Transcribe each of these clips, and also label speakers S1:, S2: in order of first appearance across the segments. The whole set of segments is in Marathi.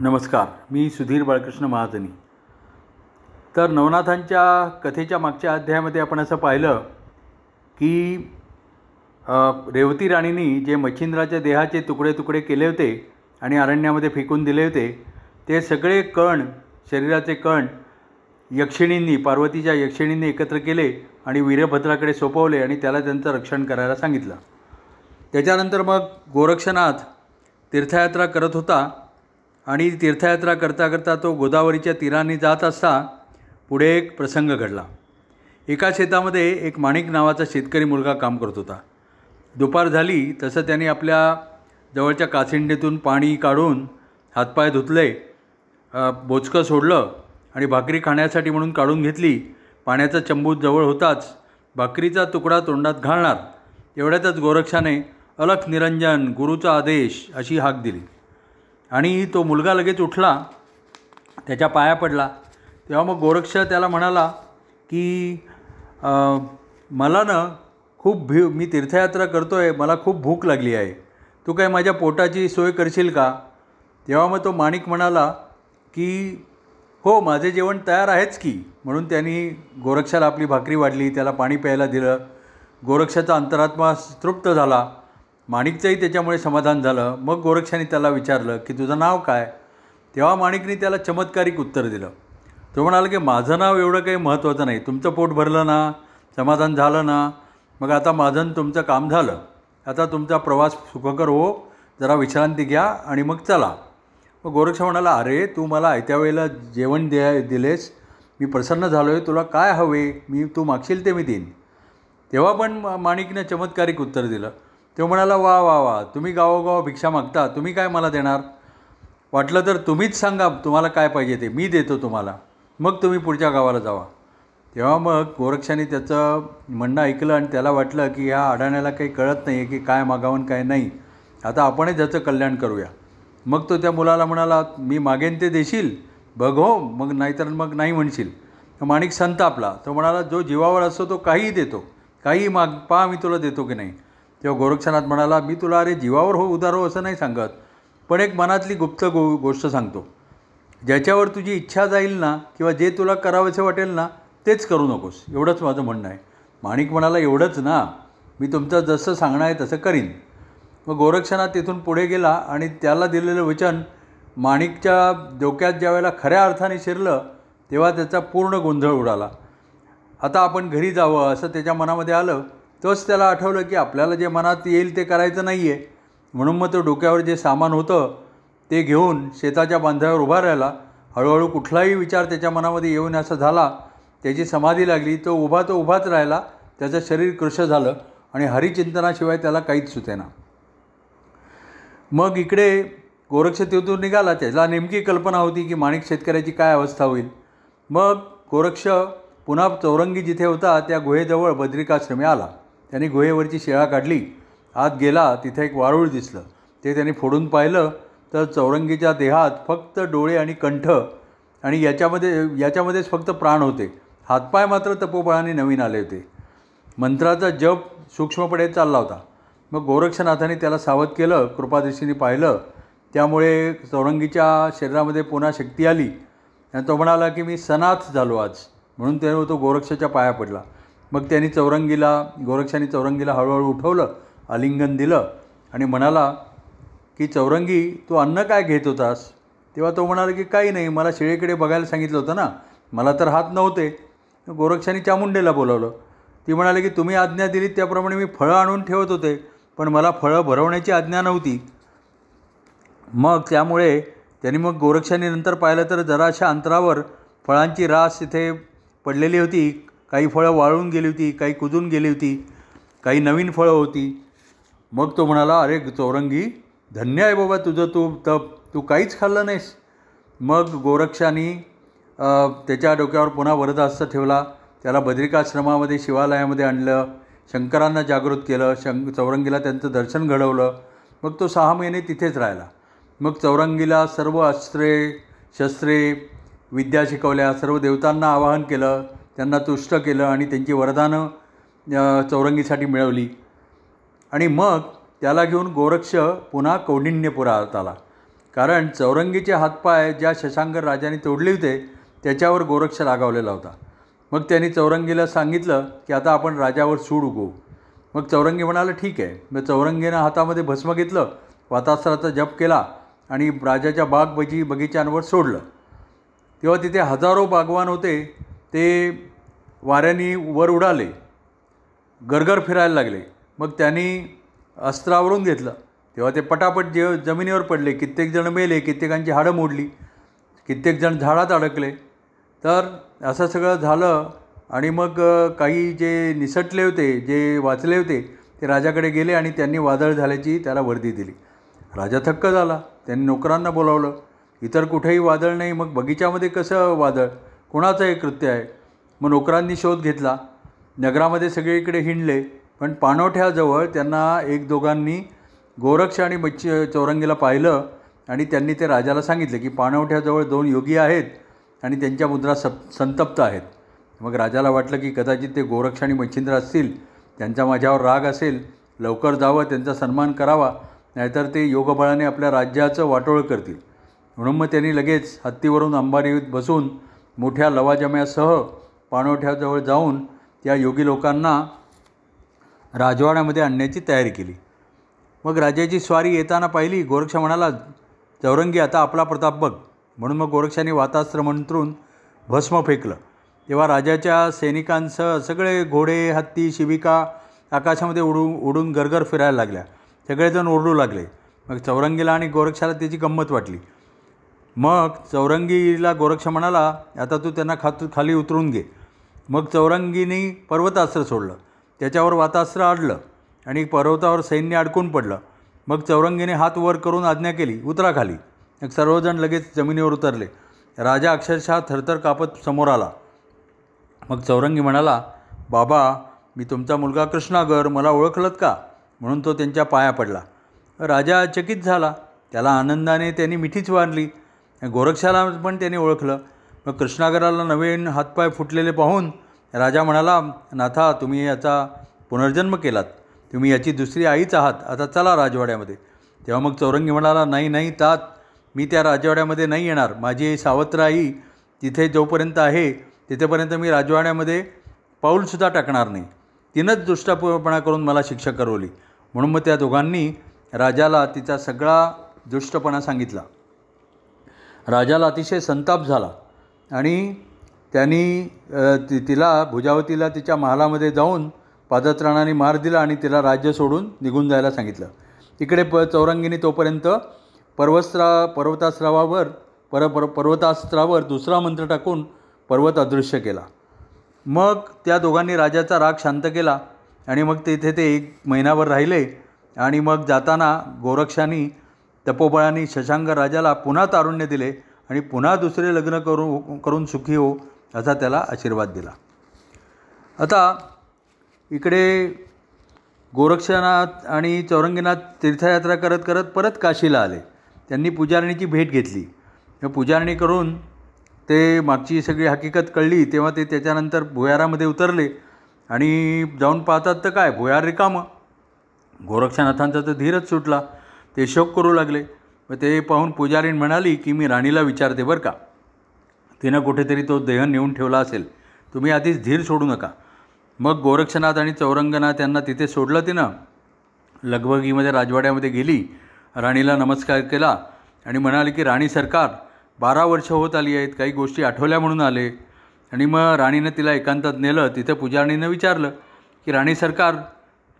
S1: नमस्कार मी सुधीर बाळकृष्ण महाजनी. तर नवनाथांच्या कथेच्या मागच्या अध्यायामध्ये आपण असं पाहिलं की रेवती राणीनी जे मच्छिंद्राच्या देहाचे तुकडे तुकडे केले होते आणि अरण्यामध्ये फेकून दिले होते ते सगळे कण शरीराचे कण यक्षिणींनी पार्वतीच्या यक्षिणींनी एकत्र केले आणि वीरभद्राकडे सोपवले आणि त्याला त्यांचं रक्षण करायला सांगितलं. त्याच्यानंतर मग गोरक्षनाथ तीर्थयात्रा करत होता आणि तीर्थयात्रा करता करता तो गोदावरीच्या तीराने जात असता पुढे एक प्रसंग घडला. एका शेतामध्ये एक माणिक नावाचा शेतकरी मुलगा काम करत होता. दुपार झाली तसं त्याने आपल्या जवळच्या कासिंडीतून पाणी काढून हातपाय धुतले बोचकं सोडलं आणि भाकरी खाण्यासाठी म्हणून काढून घेतली. पाण्याचा चंबूत जवळ होताच भाकरीचा तुकडा तोंडात घालणार एवढ्यातच गोरक्षाने अलख निरंजन गुरुचा आदेश अशी हाक दिली. आणि तो मुलगा लगेच उठला त्याच्या पाया पडला. तेव्हा मग गोरक्ष त्याला म्हणाला की मला ना खूप भी मी तीर्थयात्रा करतो आहे मला खूप भूक लागली आहे. तू काय माझ्या पोटाची सोय करशील का? तेव्हा मग तो माणिक म्हणाला की हो माझे जेवण तयार आहेच की. म्हणून त्यांनी गोरक्षाला आपली भाकरी वाढली त्याला पाणी प्यायला दिलं. गोरक्षाचा अंतरात्मा तृप्त झाला. माणिकचंही त्याच्यामुळे समाधान झालं. मग गोरक्षाने त्याला विचारलं की तुझं नाव काय? तेव्हा माणिकने त्याला चमत्कारिक उत्तर दिलं. तो म्हणाला की माझं नाव एवढं काही महत्त्वाचं नाही. तुमचं पोट भरलं ना समाधान झालं ना मग आता माझं तुमचं काम झालं. आता तुमचा प्रवास सुखकर हो जरा विश्रांती घ्या आणि मग चला. मग गोरक्ष म्हणाला अरे तू मला आयत्या वेळेला जेवण द्या दिलेस. मी प्रसन्न झालो आहे तुला काय हवे? मी तू मागशील ते मी देईन. तेव्हा पण माणिकनं चमत्कारिक उत्तर दिलं. तो म्हणाला वा वा वा तुम्ही गावोगाव भिक्षा मागता तुम्ही काय मला देणार? वाटलं तर तुम्हीच सांगा तुम्हाला काय पाहिजे ते मी देतो तुम्हाला. मग तुम्ही पुढच्या गावाला जावा. तेव्हा मग गोरक्षाने त्याचं म्हणणं ऐकलं आणि त्याला वाटलं की ह्या अडाण्याला काही कळत नाही आहे की काय मागावं काय नाही. आता आपणच त्याचं कल्याण करूया. मग तो त्या मुलाला म्हणाला मी मागेन ते देशील? बघ हो मग नाहीतर मग नाही म्हणशील. तर माणिक संतापला. तो म्हणाला जो जीवावर असतो तो काहीही देतो. काहीही माग पहा मी तुला देतो की नाही. तेव्हा गोरक्षनाथ म्हणाला मी तुला अरे जीवावर हो उदार हो असं नाही सांगत पण एक मनातली गुप्त गो गोष्ट सांगतो. ज्याच्यावर तुझी इच्छा जाईल ना किंवा जे तुला करावंसे वाटेल ना तेच करू नकोस. एवढंच माझं म्हणणं आहे. माणिक म्हणाला एवढंच ना. मी तुमचं जसं सांगणं आहे तसं करीन. मग गोरक्षनाथ तिथून पुढे गेला आणि त्याला दिलेलं वचन माणिकच्या डोक्यात ज्यावेळेला खऱ्या अर्थाने शिरलं तेव्हा त्याचा पूर्ण गोंधळ उडाला. आता आपण घरी जावं असं त्याच्या मनामध्ये आलं. तोच त्याला आठवलं की आपल्याला जे मनात येईल ते करायचं नाही आहे म्हणून मग तो डोक्यावर जे सामान होतं ते घेऊन शेताच्या बांधावर उभा राहिला. हळूहळू कुठलाही विचार त्याच्या मनामध्ये येऊन असं झाला. त्याची समाधी लागली. तो उभा तो उभाच राहिला. त्याचं शरीर कृश झालं आणि हरिचिंतनाशिवाय त्याला काहीच सुचेना. मग इकडे गोरक्ष निघाला. त्याला नेमकी कल्पना होती की माणिक शेतकऱ्याची काय अवस्था होईल. मग गोरक्ष पुन्हा चौरंगी जिथे होता त्या गुहेजवळ बद्रिकाश्रमी आला. त्याने गुहेवरची शेळा काढली. आत गेला तिथे एक वारूळ दिसलं. ते त्याने फोडून पाहिलं तर चौरंगीच्या देहात फक्त डोळे आणि कंठ आणि याच्यामध्ये याच्यामध्येच फक्त प्राण होते. हातपाय मात्र तपोबळाने नवीन आले होते. मंत्राचा जप सूक्ष्मपणे चालला होता. मग गोरक्षनाथाने त्याला सावध केलं कृपादृष्टीने पाहिलं. त्यामुळे चौरंगीच्या शरीरामध्ये पुन्हा शक्ती आली. आणि तो म्हणाला की मी सनाथ झालो आज. म्हणून ते तो गोरक्षाच्या पाया पडला. मग त्यांनी चौरंगीला गोरक्षाने चौरंगीला हळूहळू उठवलं आलिंगन दिलं आणि म्हणाला की चौरंगी तू अन्न काय घेत होतास? तेव्हा तो म्हणाला की काही नाही मला शिळेकडे बघायला सांगितलं होतं ना मला तर हात नव्हते. गोरक्षांनी चामुंडेला बोलावलं. ती म्हणाली की तुम्ही आज्ञा दिलीत त्याप्रमाणे मी फळं आणून ठेवत होते पण मला फळं भरवण्याची आज्ञा नव्हती. मग त्यामुळे त्यांनी मग गोरक्षाने नंतर पाहिलं तर जराशा अंतरावर फळांची रास इथे पडलेली होती. काही फळं वाळून गेली होती काही कुजून गेली होती काही नवीन फळं होती. मग तो म्हणाला अरे चौरंगी धन्य आहे बाबा तुझं तू तप तू काहीच खाल्लं नाहीस. मग गोरक्षाने त्याच्या डोक्यावर पुन्हा वरदहस्त ठेवला. त्याला बद्रिकाश्रमामध्ये शिवालयामध्ये आणलं. शंकरांना जागृत केलं. शंक चौरंगीला त्यांचं दर्शन घडवलं. मग तो सहा महिने तिथेच राहिला. मग चौरंगीला सर्व अस्त्रे शस्त्रे विद्या शिकवल्या. सर्व देवतांना आवाहन केलं. त्यांना तुष्ट केलं आणि त्यांची वरदानं चौरंगीसाठी मिळवली. आणि मग त्याला घेऊन गोरक्ष पुन्हा कौंडिण्यपुरात आला कारण चौरंगीचे हातपाय ज्या शशांकर राजाने तोडले होते त्याच्यावर गोरक्ष रागावलेला होता. मग त्यांनी चौरंगीला सांगितलं की आता आपण राजावर सूड उगवू. मग चौरंगी म्हणाला ठीक आहे. मग चौरंगीनं हातामध्ये भस्म घेतलं वातास्त्राचा जप केला आणि राजाच्या बाग बगी बगीचांवर सोडलं. तेव्हा तिथे हजारो बागवान होते ते वाऱ्याने वर उडाले गरगर फिरायला लागले. मग त्यांनी अस्त्रावरून घेतलं. तेव्हा ते पटापट जे जमिनीवर पडले कित्येक जण मेले कित्येकांची हाडं मोडली कित्येक जण झाडात अडकले. तर असं सगळं झालं आणि मग काही जे निसटले होते जे वाचले होते ते राजाकडे गेले आणि त्यांनी वादळ झाल्याची त्याला वर्दी दिली. राजा थक्क झाला. त्यांनी नोकरांना बोलावलं. इतर कुठेही वादळ नाही. मग बगीच्यामध्ये कसं वादळ? कोणाचं हे कृत्य आहे. मग नोकरांनी शोध घेतला. नगरामध्ये सगळीकडे हिंडले. पण पाणवठ्याजवळ त्यांना एक दोघांनी गोरक्ष आणि मच्छी चौरंगीला पाहिलं आणि त्यांनी ते राजाला सांगितलं की पाणवठ्याजवळ दोन योगी आहेत आणि त्यांच्या मुद्रा सप संतप्त आहेत. मग राजाला वाटलं की कदाचित ते गोरक्ष आणि मच्छिंद्र असतील. त्यांचा माझ्यावर राग असेल. लवकर जावं त्यांचा सन्मान करावा. नाहीतर ते योगबळाने आपल्या राज्याचं वाटोळ करतील. म्हणून मग त्यांनी लगेच हत्तीवरून अंबारीत बसून मोठ्या लवाजम्यासह पाणवठ्याजवळ जाऊन त्या योगी लोकांना राजवाड्यामध्ये आणण्याची तयारी केली. मग राजाची स्वारी येताना पाहिली गोरक्ष म्हणाला चौरंगी आता आपला प्रताप बघ. म्हणून मग गोरक्षाने वातास्त्र मंत्रून भस्म फेकलं. तेव्हा राजाच्या सैनिकांसह सगळे घोडे हत्ती शिबिका आकाशामध्ये उडून उडून गरगर फिरायला लागल्या. सगळेजण ओरडू लागले. मग चौरंगीला आणि गोरक्षाला त्याची गंमत वाटली. मग चौरंगीला गोरक्ष म्हणाला आता तू त्यांना खात खाली उतरून घे. मग चौरंगीनी पर्वतास्त्र सोडलं. त्याच्यावर वातास्त्र अडलं आणि पर्वतावर सैन्य अडकून पडलं. मग चौरंगीने हात वर करून आज्ञा केली उतरा खाली. मग सर्वजण लगेच जमिनीवर उतरले. राजा अक्षरशः थरथर कापत समोर आला. मग चौरंगी म्हणाला बाबा मी तुमचा मुलगा कृष्णागर मला ओळखलत का? म्हणून तो त्यांच्या पाया पडला. राजा चकित झाला. त्याला आनंदाने त्यांनी मिठीच वाढली गोरक्षाला पण त्याने ओळखलं. मग कृष्णागराला नवीन हातपाय फुटलेले पाहून राजा म्हणाला नाथा तुम्ही याचा पुनर्जन्म केलात. तुम्ही याची दुसरी आईच आहात. आता चला राजवाड्यामध्ये. तेव्हा मग चौरंगी म्हणाला नाही नाही तात मी त्या राजवाड्यामध्ये नाही येणार. माझी सावत्र आई तिथे जोपर्यंत आहे तिथेपर्यंत मी राजवाड्यामध्ये पाऊलसुद्धा टाकणार नाही. तिनंच दुष्टपणा करून मला शिक्षा करवली. म्हणून मग त्या दोघांनी राजाला तिचा सगळा दुष्टपणा सांगितला. राजाला अतिशय संताप झाला. आणि त्यांनी ति तिला भुजावतीला तिच्या महालामध्ये जाऊन पादत्राणाने मार दिला आणि तिला राज्य सोडून निघून जायला सांगितलं. इकडे प चौरंगीने तोपर्यंत पर्वस्त्रा पर्वतास्त्रावावर पर पर पर्वतास्त्रावर दुसरा मंत्र टाकून पर्वत अदृश्य केला. मग त्या दोघांनी राजाचा राग शांत केला आणि मग तिथे ते एक महिनाभर राहिले आणि मग जाताना गोरक्षांनी तपोबळाने शशांक राजाला पुन्हा तारुण्य दिले आणि पुन्हा दुसरे लग्न करू करून सुखी हो असा त्याला आशीर्वाद दिला. आता इकडे गोरक्षनाथ आणि चौरंगीनाथ तीर्थयात्रा करत करत परत काशीला आले. त्यांनी पुजारणीची भेट घेतली. पुजारणी करून ते मागची सगळी हकीकत कळली तेव्हा ते त्याच्यानंतर भुयारामध्ये उतरले. आणि जाऊन पाहतात तर काय भुयार रिकामं. गोरक्षनाथांचा तर धीरच सुटला. ते शोक करू लागले. मग ते पाहून पुजारीण म्हणाली की मी राणीला विचारते बरं का? तिनं कुठेतरी तो देह नेऊन ठेवला असेल. तुम्ही आधीच धीर सोडू नका. मग गोरक्षनाथ आणि चौरंगनाथ यांना तिथे सोडलं तिनं. लगबगीमध्ये राजवाड्यामध्ये गेली. राणीला नमस्कार केला आणि म्हणाले की राणी सरकार बारा वर्ष होत आली आहेत काही गोष्टी आठवल्या म्हणून आले. आणि मग राणीनं तिला एकांतात नेलं. तिथं पुजारणीनं विचारलं की राणी सरकार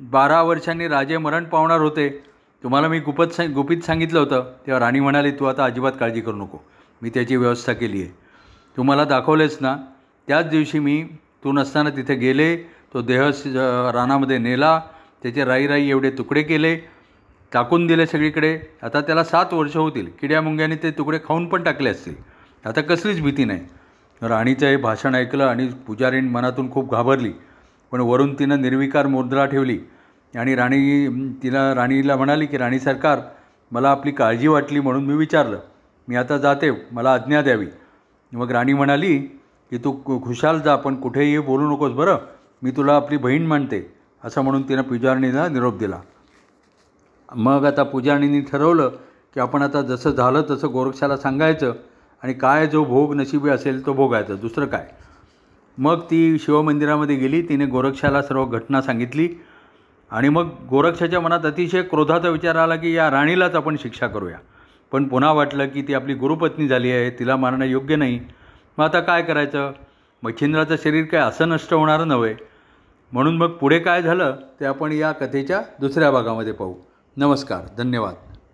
S1: बारा वर्षांनी राजे मरण पावणार होते. तुम्हाला मी गुपत सांग गुपित सांगितलं होतं तेव्हा राणी म्हणाली तू आता अजिबात काळजी करू नको. मी त्याची व्यवस्था केली आहे. तू मला दाखवलेस ना त्याच दिवशी मी तू नसताना तिथे गेले तो देह रानामध्ये नेला त्याचे राई राई एवढे तुकडे केले टाकून दिले सगळीकडे. आता त्याला सात वर्ष होतील. किड्या मुंग्याने ते तुकडे खाऊन पण टाकले असतील. आता कसलीच भीती नाही. राणीचं हे भाषण ऐकलं आणि पुजारीण मनातून खूप घाबरली. पण वरून तिनं निर्विकार मुद्रा ठेवली. आणि राणी तिला राणीला म्हणाली की राणी सरकार मला आपली काळजी वाटली म्हणून मी विचारलं. मी आता जाते मला आज्ञा द्यावी. मग राणी म्हणाली की तू खुशाल जा पण कुठेही बोलू नकोस बरं. मी तुला आपली बहीण मानते. असं म्हणून तिनं पुजारणीला निरोप दिला. मग आता पुजारणींनी ठरवलं की आपण आता जसं झालं तसं गोरक्षाला सांगायचं आणि काय जो भोग नशिबी असेल तो भोगायचा. दुसरं काय? मग ती शिवमंदिरामध्ये गेली. तिने गोरक्षाला सर्व घटना सांगितली. आणि मग गोरक्षाच्या मनात अतिशय क्रोधाचा विचार आला की या राणीलाच आपण शिक्षा करूया. पण पुन्हा वाटलं की ती आपली गुरुपत्नी झाली आहे तिला मारणं योग्य नाही. मग आता काय करायचं? मच्छिंद्राचं शरीर काय असं नष्ट होणारं नव्हे. म्हणून मग पुढे काय झालं ते आपण या कथेच्या दुसऱ्या भागामध्ये पाहू. नमस्कार धन्यवाद.